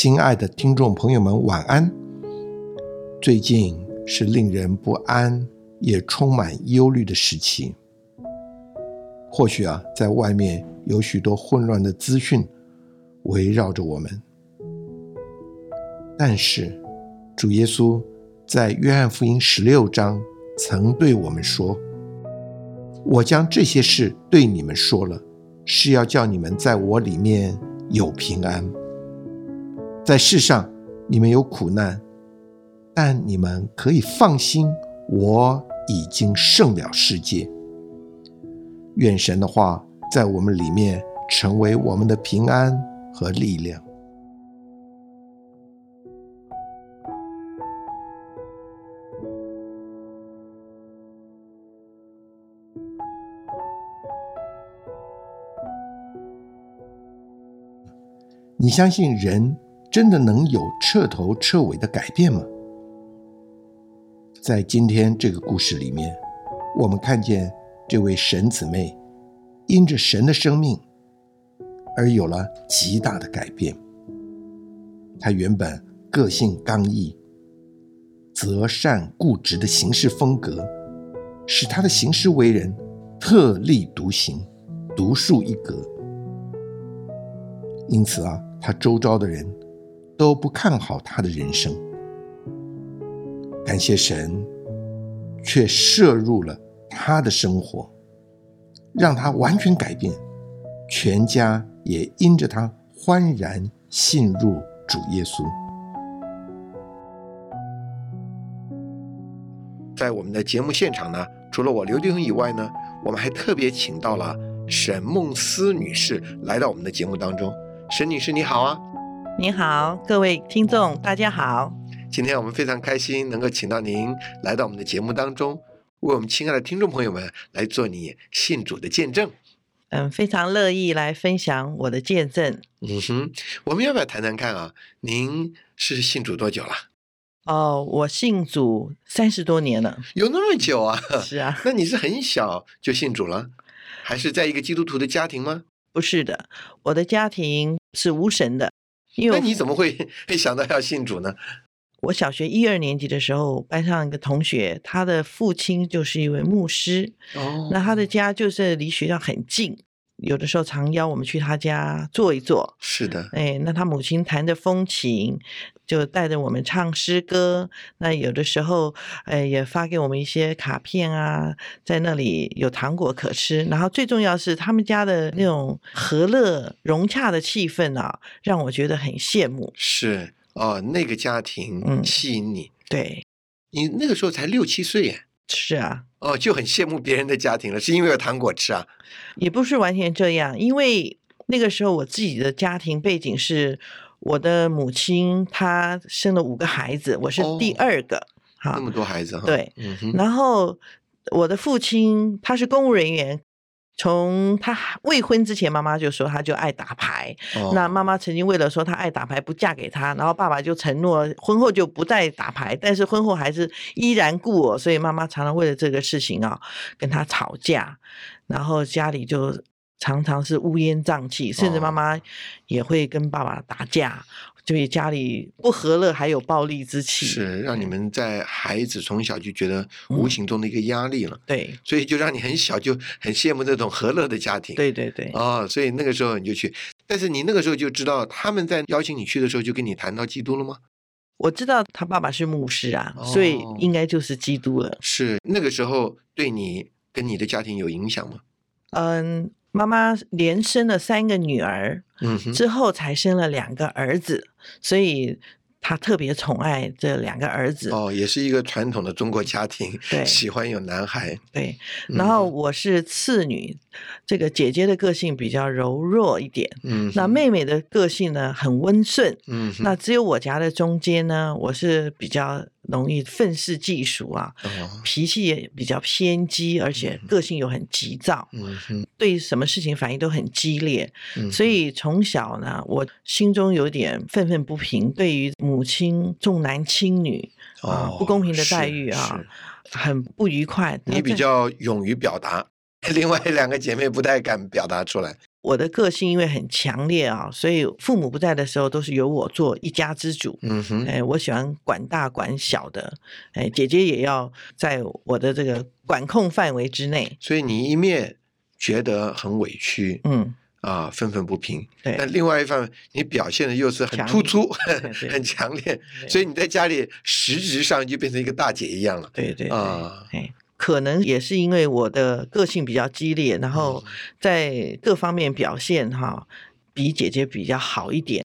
亲爱的听众朋友们，晚安。最近是令人不安也充满忧虑的时期。或许啊，在外面有许多混乱的资讯围绕着我们，但是主耶稣在约翰福音十六章曾对我们说：“我将这些事对你们说了，是要叫你们在我里面有平安。在世上你们有苦难，但你们可以放心，我已经胜了世界。”愿神的话在我们里面成为我们的平安和力量。你相信人真的能有彻头彻尾的改变吗？在今天这个故事里面，我们看见。这位神姊妹，因着神的生命而有了极大的改变。她原本个性刚毅、择善固执的行事风格，使她的行事为人特立独行、独树一格。因此啊，她周遭的人都不看好她的人生。感谢神，却摄入了。他的生活让他完全改变，全家也因着他欢然信入主耶稣。在我们的节目现场呢，除了我刘丁以外呢，我们还特别请到了沈梦思女士来到我们的节目当中。沈女士，你好啊！你好，各位听众，大家好。今天我们非常开心能够请到您来到我们的节目当中。为我们亲爱的听众朋友们来做你信主的见证，嗯，非常乐意来分享我的见证。嗯哼，我们要不要谈谈看啊？您是信主多久了？哦，我信主三十多年了，有那么久啊？是啊。那你是很小就信主了，还是在一个基督徒的家庭吗？不是的，我的家庭是无神的。那你怎么会会想到要信主呢？我小学一二年级的时候，班上一个同学，他的父亲就是一位牧师。哦，那他的家就是离学校很近，有的时候常邀我们去他家坐一坐。是的，哎，那他母亲弹着风琴，就带着我们唱诗歌。那有的时候，哎，也发给我们一些卡片啊，在那里有糖果可吃。然后最重要是他们家的那种和乐融洽的气氛啊，让我觉得很羡慕。是。哦，那个家庭吸引你，对，你那个时候才六七岁耶，是啊，哦，就很羡慕别人的家庭了，是因为有糖果吃啊？也不是完全这样，因为那个时候我自己的家庭背景是，我的母亲她生了五个孩子，我是第二个，好，那么多孩子哈，对，然后我的父亲他是公务人员。从他未婚之前，妈妈就说他就爱打牌。那妈妈曾经为了说他爱打牌不嫁给他，然后爸爸就承诺婚后就不再打牌，但是婚后还是依然故我，所以妈妈常常为了这个事情啊跟他吵架，然后家里就常常是乌烟瘴气，甚至妈妈也会跟爸爸打架。所以家里不和乐，还有暴力之气，是让你们在孩子从小就觉得无形中的一个压力了。对，所以就让你很小就很羡慕这种和乐的家庭。对对对。哦，所以那个时候你就去，但是你那个时候就知道他们在邀请你去的时候就跟你谈到基督了吗？我知道他爸爸是牧师啊，所以应该就是基督了。是那个时候对你跟你的家庭有影响吗？嗯。妈妈连生了三个女儿，之后才生了两个儿子，所以。她特别宠爱这两个儿子哦，也是一个传统的中国家庭，对，喜欢有男孩。对，然后我是次女，这个姐姐的个性比较柔弱一点，嗯，那妹妹的个性呢很温顺，嗯，那只有我夹在中间呢，我是比较容易愤世嫉俗啊，脾气也比较偏激，而且个性又很急躁，嗯，对什么事情反应都很激烈，所以从小呢，我心中有点愤愤不平，对于。母亲重男轻女啊，不公平的待遇啊，很不愉快。你比较勇于表达，另外两个姐妹不太敢表达出来。我的个性因为很强烈啊，所以父母不在的时候都是由我做一家之主。嗯哼，哎，我喜欢管大管小的，哎，姐姐也要在我的这个管控范围之内。所以你一面觉得很委屈，嗯。啊，愤愤不平。对，但另外一方面，你表现的又是很突出、很强烈，所以你在家里实质上就变成一个大姐一样了。对对啊，哎，可能也是因为我的个性比较激烈，然后在各方面表现哈比姐姐比较好一点。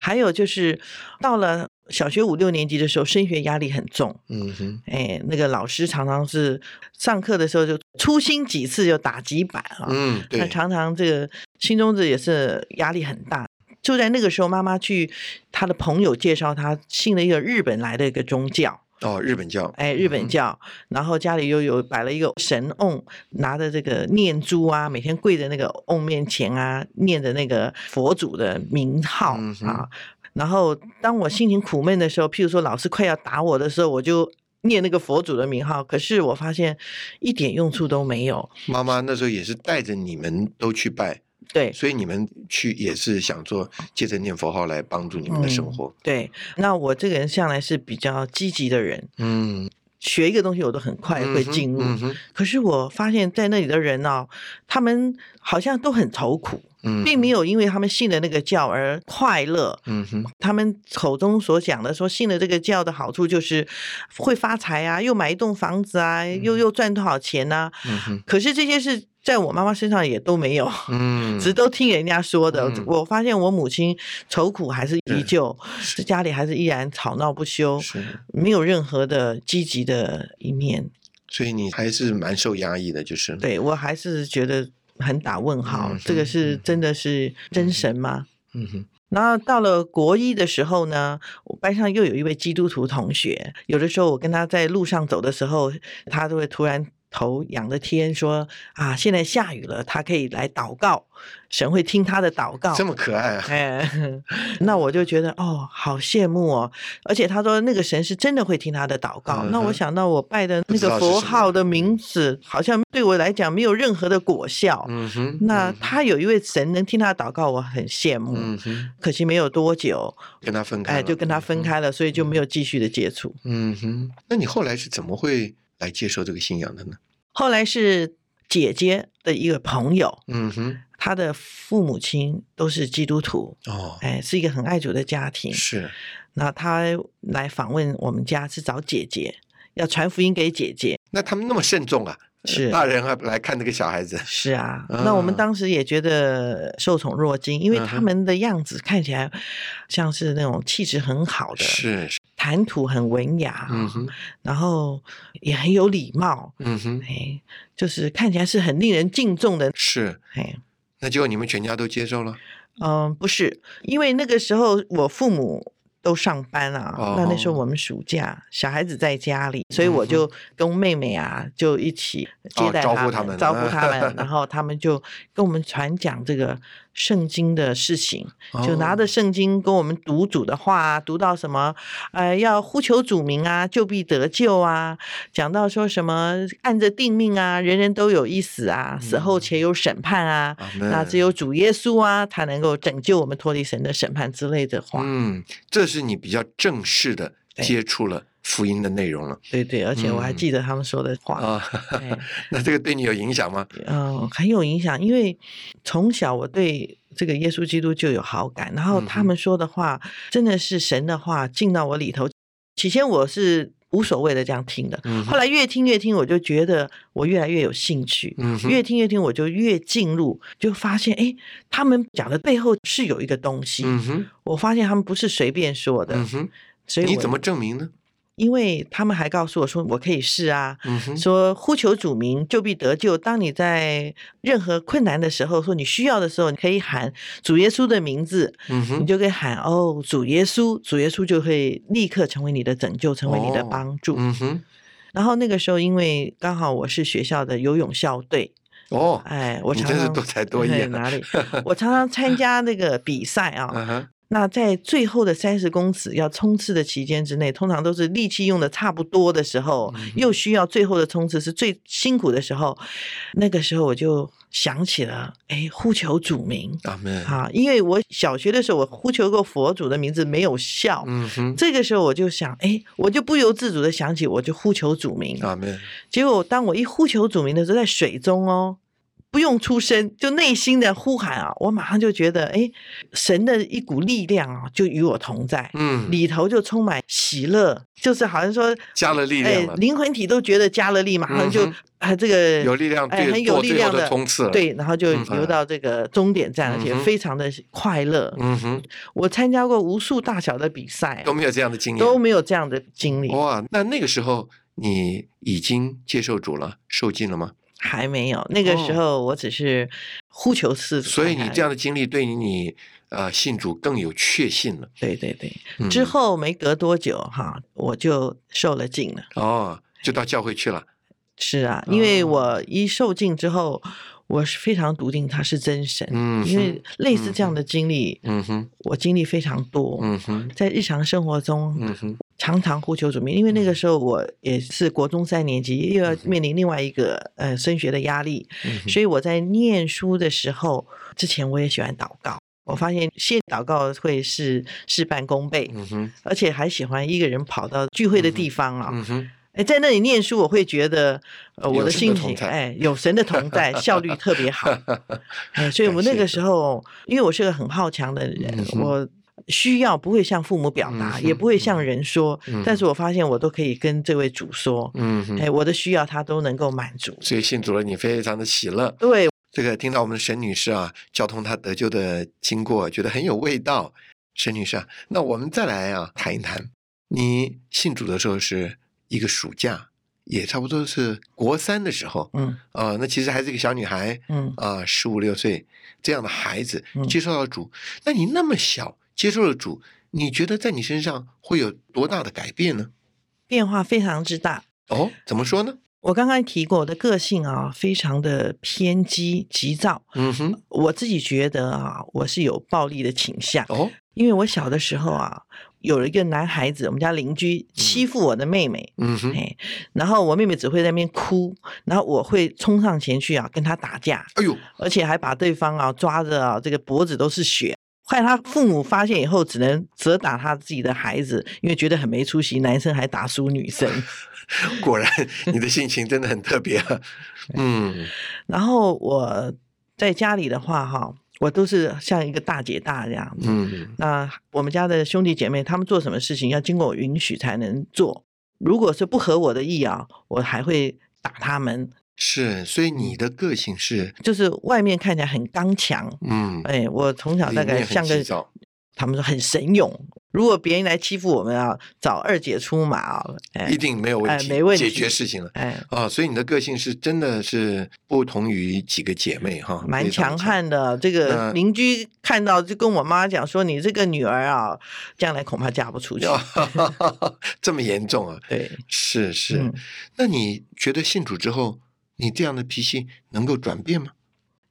还有就是到了。小学五六年级的时候，升学压力很重。嗯哼，哎，那个老师常常是上课的时候就粗心几次就打几板啊。嗯，对。他常常这个心中子也是压力很大。就在那个时候，妈妈去她的朋友介绍他信了一个日本来的一个宗教。哦，日本教。哎，日本教。然后家里又有摆了一个神瓮，拿着这个念珠啊，每天跪在那个瓮面前啊，念着那个佛祖的名号啊。然后，当我心情苦闷的时候，譬如说老师快要打我的时候，我就念那个佛祖的名号。可是我发现一点用处都没有。妈妈那时候也是带着你们都去拜，对，所以你们去也是想做，借着念佛号来帮助你们的生活。对，那我这个人向来是比较积极的人，嗯，学一个东西我都很快会进入。可是我发现，在那里的人哦，他们好像都很愁苦。并没有因为他们信了那个教而快乐。嗯哼，他们口中所讲的说信了这个教的好处就是会发财啊，又买一栋房子啊，又又赚多少钱呢？嗯哼，可是这些事在我妈妈身上也都没有。嗯，只都听人家说的。我发现我母亲愁苦还是依旧，家里还是依然吵闹不休，没有任何的积极的一面。所以你还是蛮受压抑的，就是。对我还是觉得。很打问号，这个是真的是真神吗？嗯哼。然后到了国一的时候呢，我班上又有一位基督徒同学，有的时候我跟他在路上走的时候，他都会突然。头仰着天说：“啊，现在下雨了，他可以来祷告，神会听他的祷告。”这么可爱啊！哎，那我就觉得哦，好羡慕哦。而且他说那个神是真的会听他的祷告。那我想到我拜的那个佛号的名字，好像对我来讲没有任何的果效。嗯哼。那他有一位神能听他的祷告，我很羡慕。嗯哼。可惜没有多久跟他分开，哎，就跟他分开了，所以就没有继续的接触。嗯哼。那你后来是怎么会？来接受这个信仰的呢？后来是姐姐的一个朋友，嗯哼，他的父母亲都是基督徒哦，哎，是一个很爱主的家庭。是，那他来访问我们家，是找姐姐，要传福音给姐姐。那他们那么慎重啊？是大人还来看这个小孩子？是啊，那我们当时也觉得受宠若惊，因为他们的样子看起来像是那种气质很好的，是谈吐很文雅，嗯哼，然后也很有礼貌，嗯哼，哎，就是看起来是很令人敬重的，是，哎，那结果你们全家都接受了？嗯，不是，因为那个时候我父母。都上班啊，那那时候我们暑假小孩子在家里，所以我就跟妹妹啊就一起接待他们，招呼他们，然后他们就跟我们传讲这个。圣经的事情，就拿着圣经跟我们读主的话，读到什么，呃，要呼求主名啊，就必得救啊。讲到说什么按着定命啊，人人都有一死啊，死后且有审判啊，那只有主耶稣啊，他能够拯救我们脱离神的审判之类的话。嗯，这是你比较正式的接触了。福音的内容了，对对，而且我还记得他们说的话啊。那这个对你有影响吗？嗯，很有影响，因为从小我对这个耶稣基督就有好感，然后他们说的话真的是神的话进到我里头。起先我是无所谓的这样听的，后来越听越听，我就觉得我越来越有兴趣，越听越听，我就越进入，就发现哎，他们讲的背后是有一个东西。我发现他们不是随便说的，所以你怎么证明呢？因为他们还告诉我说，我可以试啊，说呼求主名就必得救。当你在任何困难的时候，说你需要的时候，你可以喊主耶稣的名字，你就可以喊哦，主耶稣，主耶稣就会立刻成为你的拯救，成为你的帮助。然后那个时候，因为刚好我是学校的游泳校队哦，哎，我常常多才多艺，哪里？我常常参加那个比赛啊。那在最后的三十公尺要冲刺的期间之内，通常都是力气用的差不多的时候，又需要最后的冲刺是最辛苦的时候。那个时候我就想起了，哎，呼求主名，阿门啊！因为我小学的时候我呼求过佛祖的名字没有效，嗯哼，这个时候我就想，哎，我就不由自主的想起，我就呼求主名，阿门。结果当我一呼求主名的时候，在水中哦。不用出声，就内心的呼喊啊！我马上就觉得，哎，神的一股力量啊，就与我同在，嗯，里头就充满喜乐，就是好像说加了力量，灵魂体都觉得加了力，马上就啊，这个有力量，哎，很有力量的冲刺，对，然后就游到这个终点站，而且非常的快乐。嗯哼，我参加过无数大小的比赛，都没有这样的经历，都没有这样的经历。哇，那那个时候你已经接受主了，受尽了吗？还没有，那个时候我只是呼求四。所以你这样的经历对你呃信主更有确信了。对对对，之后没隔多久哈，我就受了禁了。哦，就到教会去了。是啊，因为我一受禁之后，我是非常笃定他是真神。嗯，因为类似这样的经历，嗯哼，我经历非常多。嗯哼，在日常生活中，嗯哼。常常呼求主名，因为那个时候我也是国中三年级，又要面临另外一个呃升学的压力，所以我在念书的时候之前我也喜欢祷告。我发现先祷告会是事半功倍，而且还喜欢一个人跑到聚会的地方啊，哎，在那里念书，我会觉得呃我的心情哎有神的同在，效率特别好。哎，所以我那个时候，因为我是个很好强的人，我。需要不会向父母表达，也不会向人说，但是我发现我都可以跟这位主说，嗯，哎，我的需要他都能够满足，所以信主了，你非常的喜乐。对，这个听到我们的沈女士啊，交通她得救的经过，觉得很有味道。沈女士啊，那我们再来啊谈一谈，你信主的时候是一个暑假，也差不多是国三的时候，嗯，啊，那其实还是一个小女孩，嗯，啊，十五六岁这样的孩子接受到主，那你那么小。接受了主，你觉得在你身上会有多大的改变呢？变化非常之大哦。怎么说呢？我刚刚提过我的个性啊，非常的偏激、急躁。嗯哼，我自己觉得啊，我是有暴力的倾向哦。因为我小的时候啊，有了一个男孩子，我们家邻居欺负我的妹妹。嗯哼，然后我妹妹只会在那边哭，然后我会冲上前去啊，跟他打架。哎呦，而且还把对方啊抓着啊，这个脖子都是血。害他父母发现以后，只能责打他自己的孩子，因为觉得很没出息，男生还打输女生。果然，你的性情真的很特别。嗯，然后我在家里的话，哈，我都是像一个大姐大这样子。嗯，那我们家的兄弟姐妹，他们做什么事情要经过我允许才能做，如果是不合我的意啊，我还会打他们。是，所以你的个性是，就是外面看起来很刚强，嗯，哎，我从小大概像个，他们说很神勇。如果别人来欺负我们啊，找二姐出马啊，一定没有问题，没问题，解决事情了。哎，啊，所以你的个性是真的是不同于几个姐妹哈，蛮强悍的。这个邻居看到就跟我妈讲说：“你这个女儿啊，将来恐怕嫁不出去。”这么严重啊？对，是是。那你觉得信主之后？你这样的脾气能够转变吗？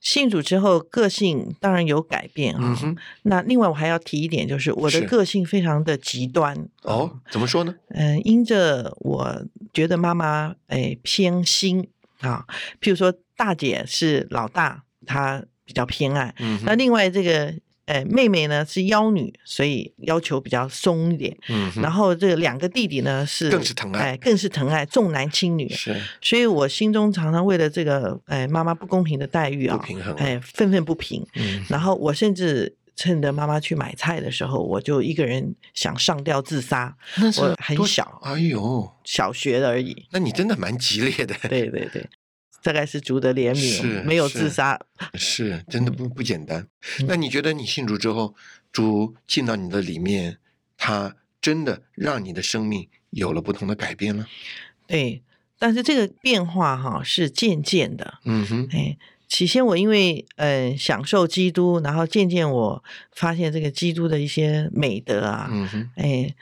信主之后，个性当然有改变啊。那另外我还要提一点，就是我的个性非常的极端哦。怎么说呢？嗯，因着我觉得妈妈哎偏心啊，譬如说大姐是老大，她比较偏爱。嗯，那另外这个。哎，妹妹呢是妖女，所以要求比较松一点。嗯，然后这两个弟弟呢是更是疼爱，更是疼爱，重男轻女。是，所以我心中常常为了这个哎妈妈不公平的待遇啊，不平衡，哎愤愤不平。嗯，然后我甚至趁着妈妈去买菜的时候，我就一个人想上吊自杀。那是很小，哎呦，小学的而已。那你真的蛮激烈的。对对对。大概是主的怜悯，没有自杀，是真的不不简单。那你觉得你信主之后，主进到你的里面，他真的让你的生命有了不同的改变吗？对，但是这个变化哈是渐渐的。嗯哼，哎，起先我因为呃享受基督，然后渐渐我发现这个基督的一些美德啊，嗯哼，哎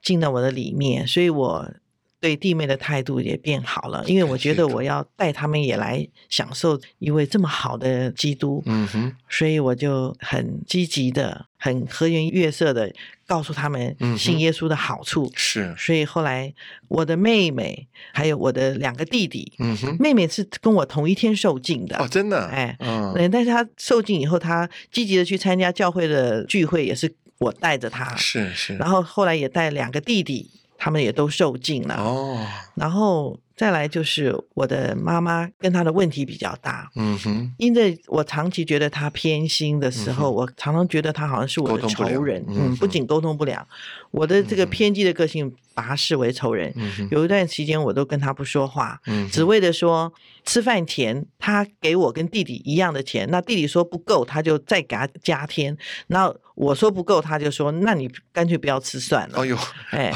进到我的里面，所以我对弟妹的态度也变好了，因为我觉得我要带他们也来享受一位这么好的基督，嗯哼，所以我就很积极的、很和颜悦色的告诉他们信耶稣的好处。是，所以后来我的妹妹还有我的两个弟弟，嗯哼，妹妹是跟我同一天受浸的哦，真的，哎，嗯，但是她受浸以后，她积极的去参加教会的聚会，也是我带着她，是是，然后后来也带两个弟弟。他们也都受尽了。哦，然后再来就是我的妈妈跟她的问题比较大，嗯哼，因为我长期觉得她偏心的时候，我常常觉得她好像是我的仇人，嗯，不仅沟通不了，我的这个偏激的个性把她视为仇人，有一段时间我都跟她不说话，只为了说吃饭钱他给我跟弟弟一样的钱，那弟弟说不够，他就再给他加添，然后我说不够，他就说那你干脆不要吃算了，哎呦，哎。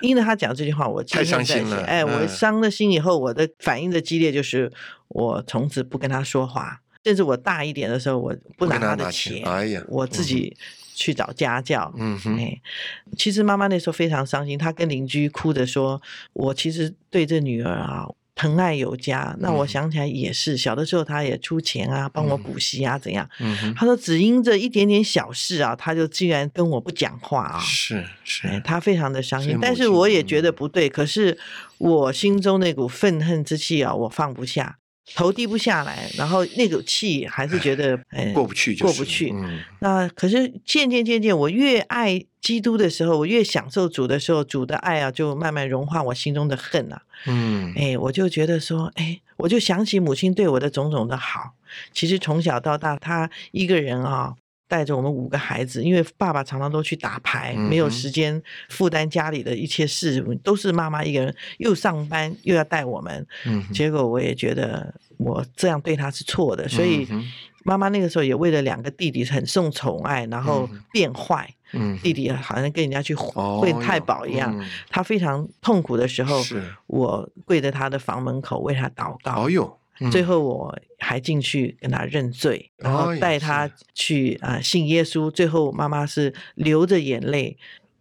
因为他讲这句话，我太伤心了。哎，我伤了心以后，我的反应的激烈就是我从此不跟他说话，甚至我大一点的时候，我不拿他的钱，哎呀，我自己去找家教。嗯哼，哎，其实妈妈那时候非常伤心，她跟邻居哭着说：“我其实对这女儿啊。”疼爱有加，那我想起来也是，小的时候他也出钱啊，帮我补习啊，怎样？他说只因这一点点小事啊，他就竟然跟我不讲话啊，是是，他非常的伤心。但是我也觉得不对，可是我心中那股愤恨之气啊，我放不下。头低不下来，然后那口气还是觉得哎过不去，过不去。那可是渐渐渐渐，我越爱基督的时候，我越享受主的时候，主的爱啊，就慢慢融化我心中的恨啊。嗯，哎，我就觉得说，哎，我就想起母亲对我的种种的好。其实从小到大，她一个人啊。带着我们五个孩子，因为爸爸常常都去打牌，没有时间负担家里的一切事，都是妈妈一个人又上班又要带我们。结果我也觉得我这样对他是错的，所以妈妈那个时候也为了两个弟弟很受宠爱，然后变坏。嗯弟弟好像跟人家去混太保一样，他非常痛苦的时候，我跪在他的房门口为他祷告。最后我还进去跟他认罪，然后带他去啊信耶稣。最后妈妈是流着眼泪，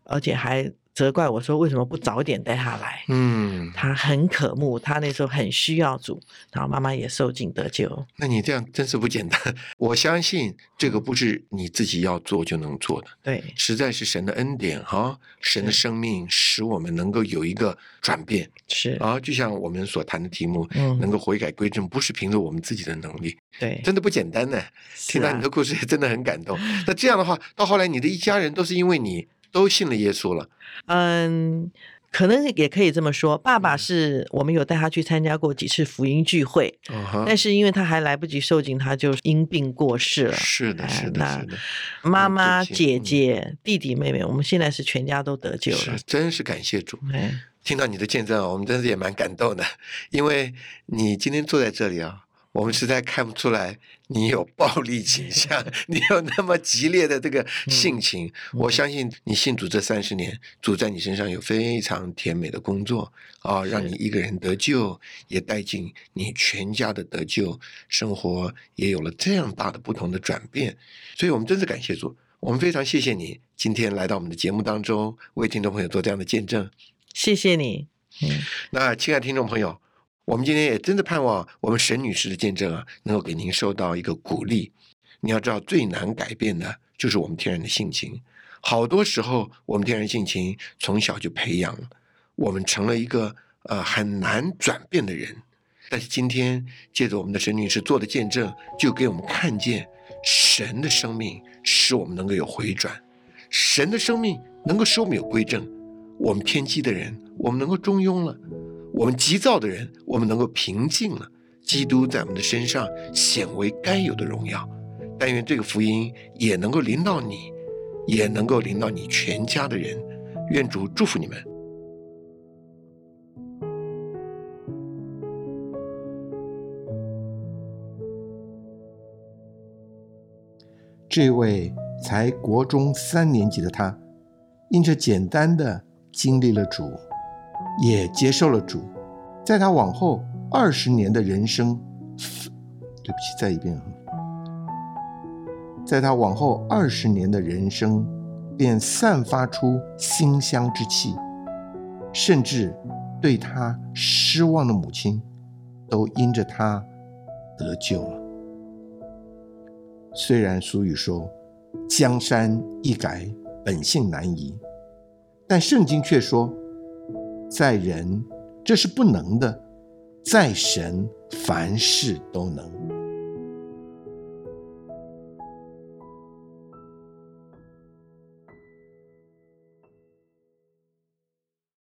而且还。责怪我说为什么不早点带他来？嗯，他很渴慕，他那时候很需要主，然后妈妈也受尽得救。那你这样真是不简单。我相信这个不是你自己要做就能做的，对，实在是神的恩典哈，神的生命使我们能够有一个转变。是啊，就像我们所谈的题目，嗯，能够悔改归正，不是凭着我们自己的能力，对，真的不简单呢。听到你的故事也真的很感动。那这样的话，到后来你的一家人都是因为你。都信了耶稣了，嗯，可能也可以这么说。爸爸是我们有带他去参加过几次福音聚会，但是因为他还来不及受浸，他就因病过世了。是的，是的，是的。妈妈、姐姐、弟弟、妹妹，我们现在是全家都得救了，真是感谢主。听到你的见证，我们真是也蛮感动的，因为你今天坐在这里啊。我们实在看不出来你有暴力倾向，你有那么激烈的这个性情。我相信你信主这三十年，主在你身上有非常甜美的工作啊，让你一个人得救，也带进你全家的得救，生活也有了这样大的不同的转变。所以我们真是感谢主，我们非常谢谢你今天来到我们的节目当中，为听众朋友做这样的见证。谢谢你。嗯，那亲爱的听众朋友。我们今天也真的盼望我们沈女士的见证啊，能够给您受到一个鼓励。你要知道，最难改变的就是我们天然的性情。好多时候，我们天然性情从小就培养，我们成了一个呃很难转变的人。但是今天借着我们的沈女士做的见证，就给我们看见神的生命使我们能够有回转，神的生命能够使我们有归正。我们偏激的人，我们能够中庸了。我们急躁的人，我们能够平静了。基督在我们的身上显为该有的荣耀。但愿这个福音也能够临到你，也能够临到你全家的人。愿主祝福你们。这位才国中三年级的他，因着简单的经历了主。也接受了主。在他往后二十年的人生对不起再一遍啊。在他往后二十年的人生便散发出馨香之气甚至对他失望的母亲都因着他得救了。虽然俗语说江山易改本性难移但圣经却说在人这是不能的在神凡事都能。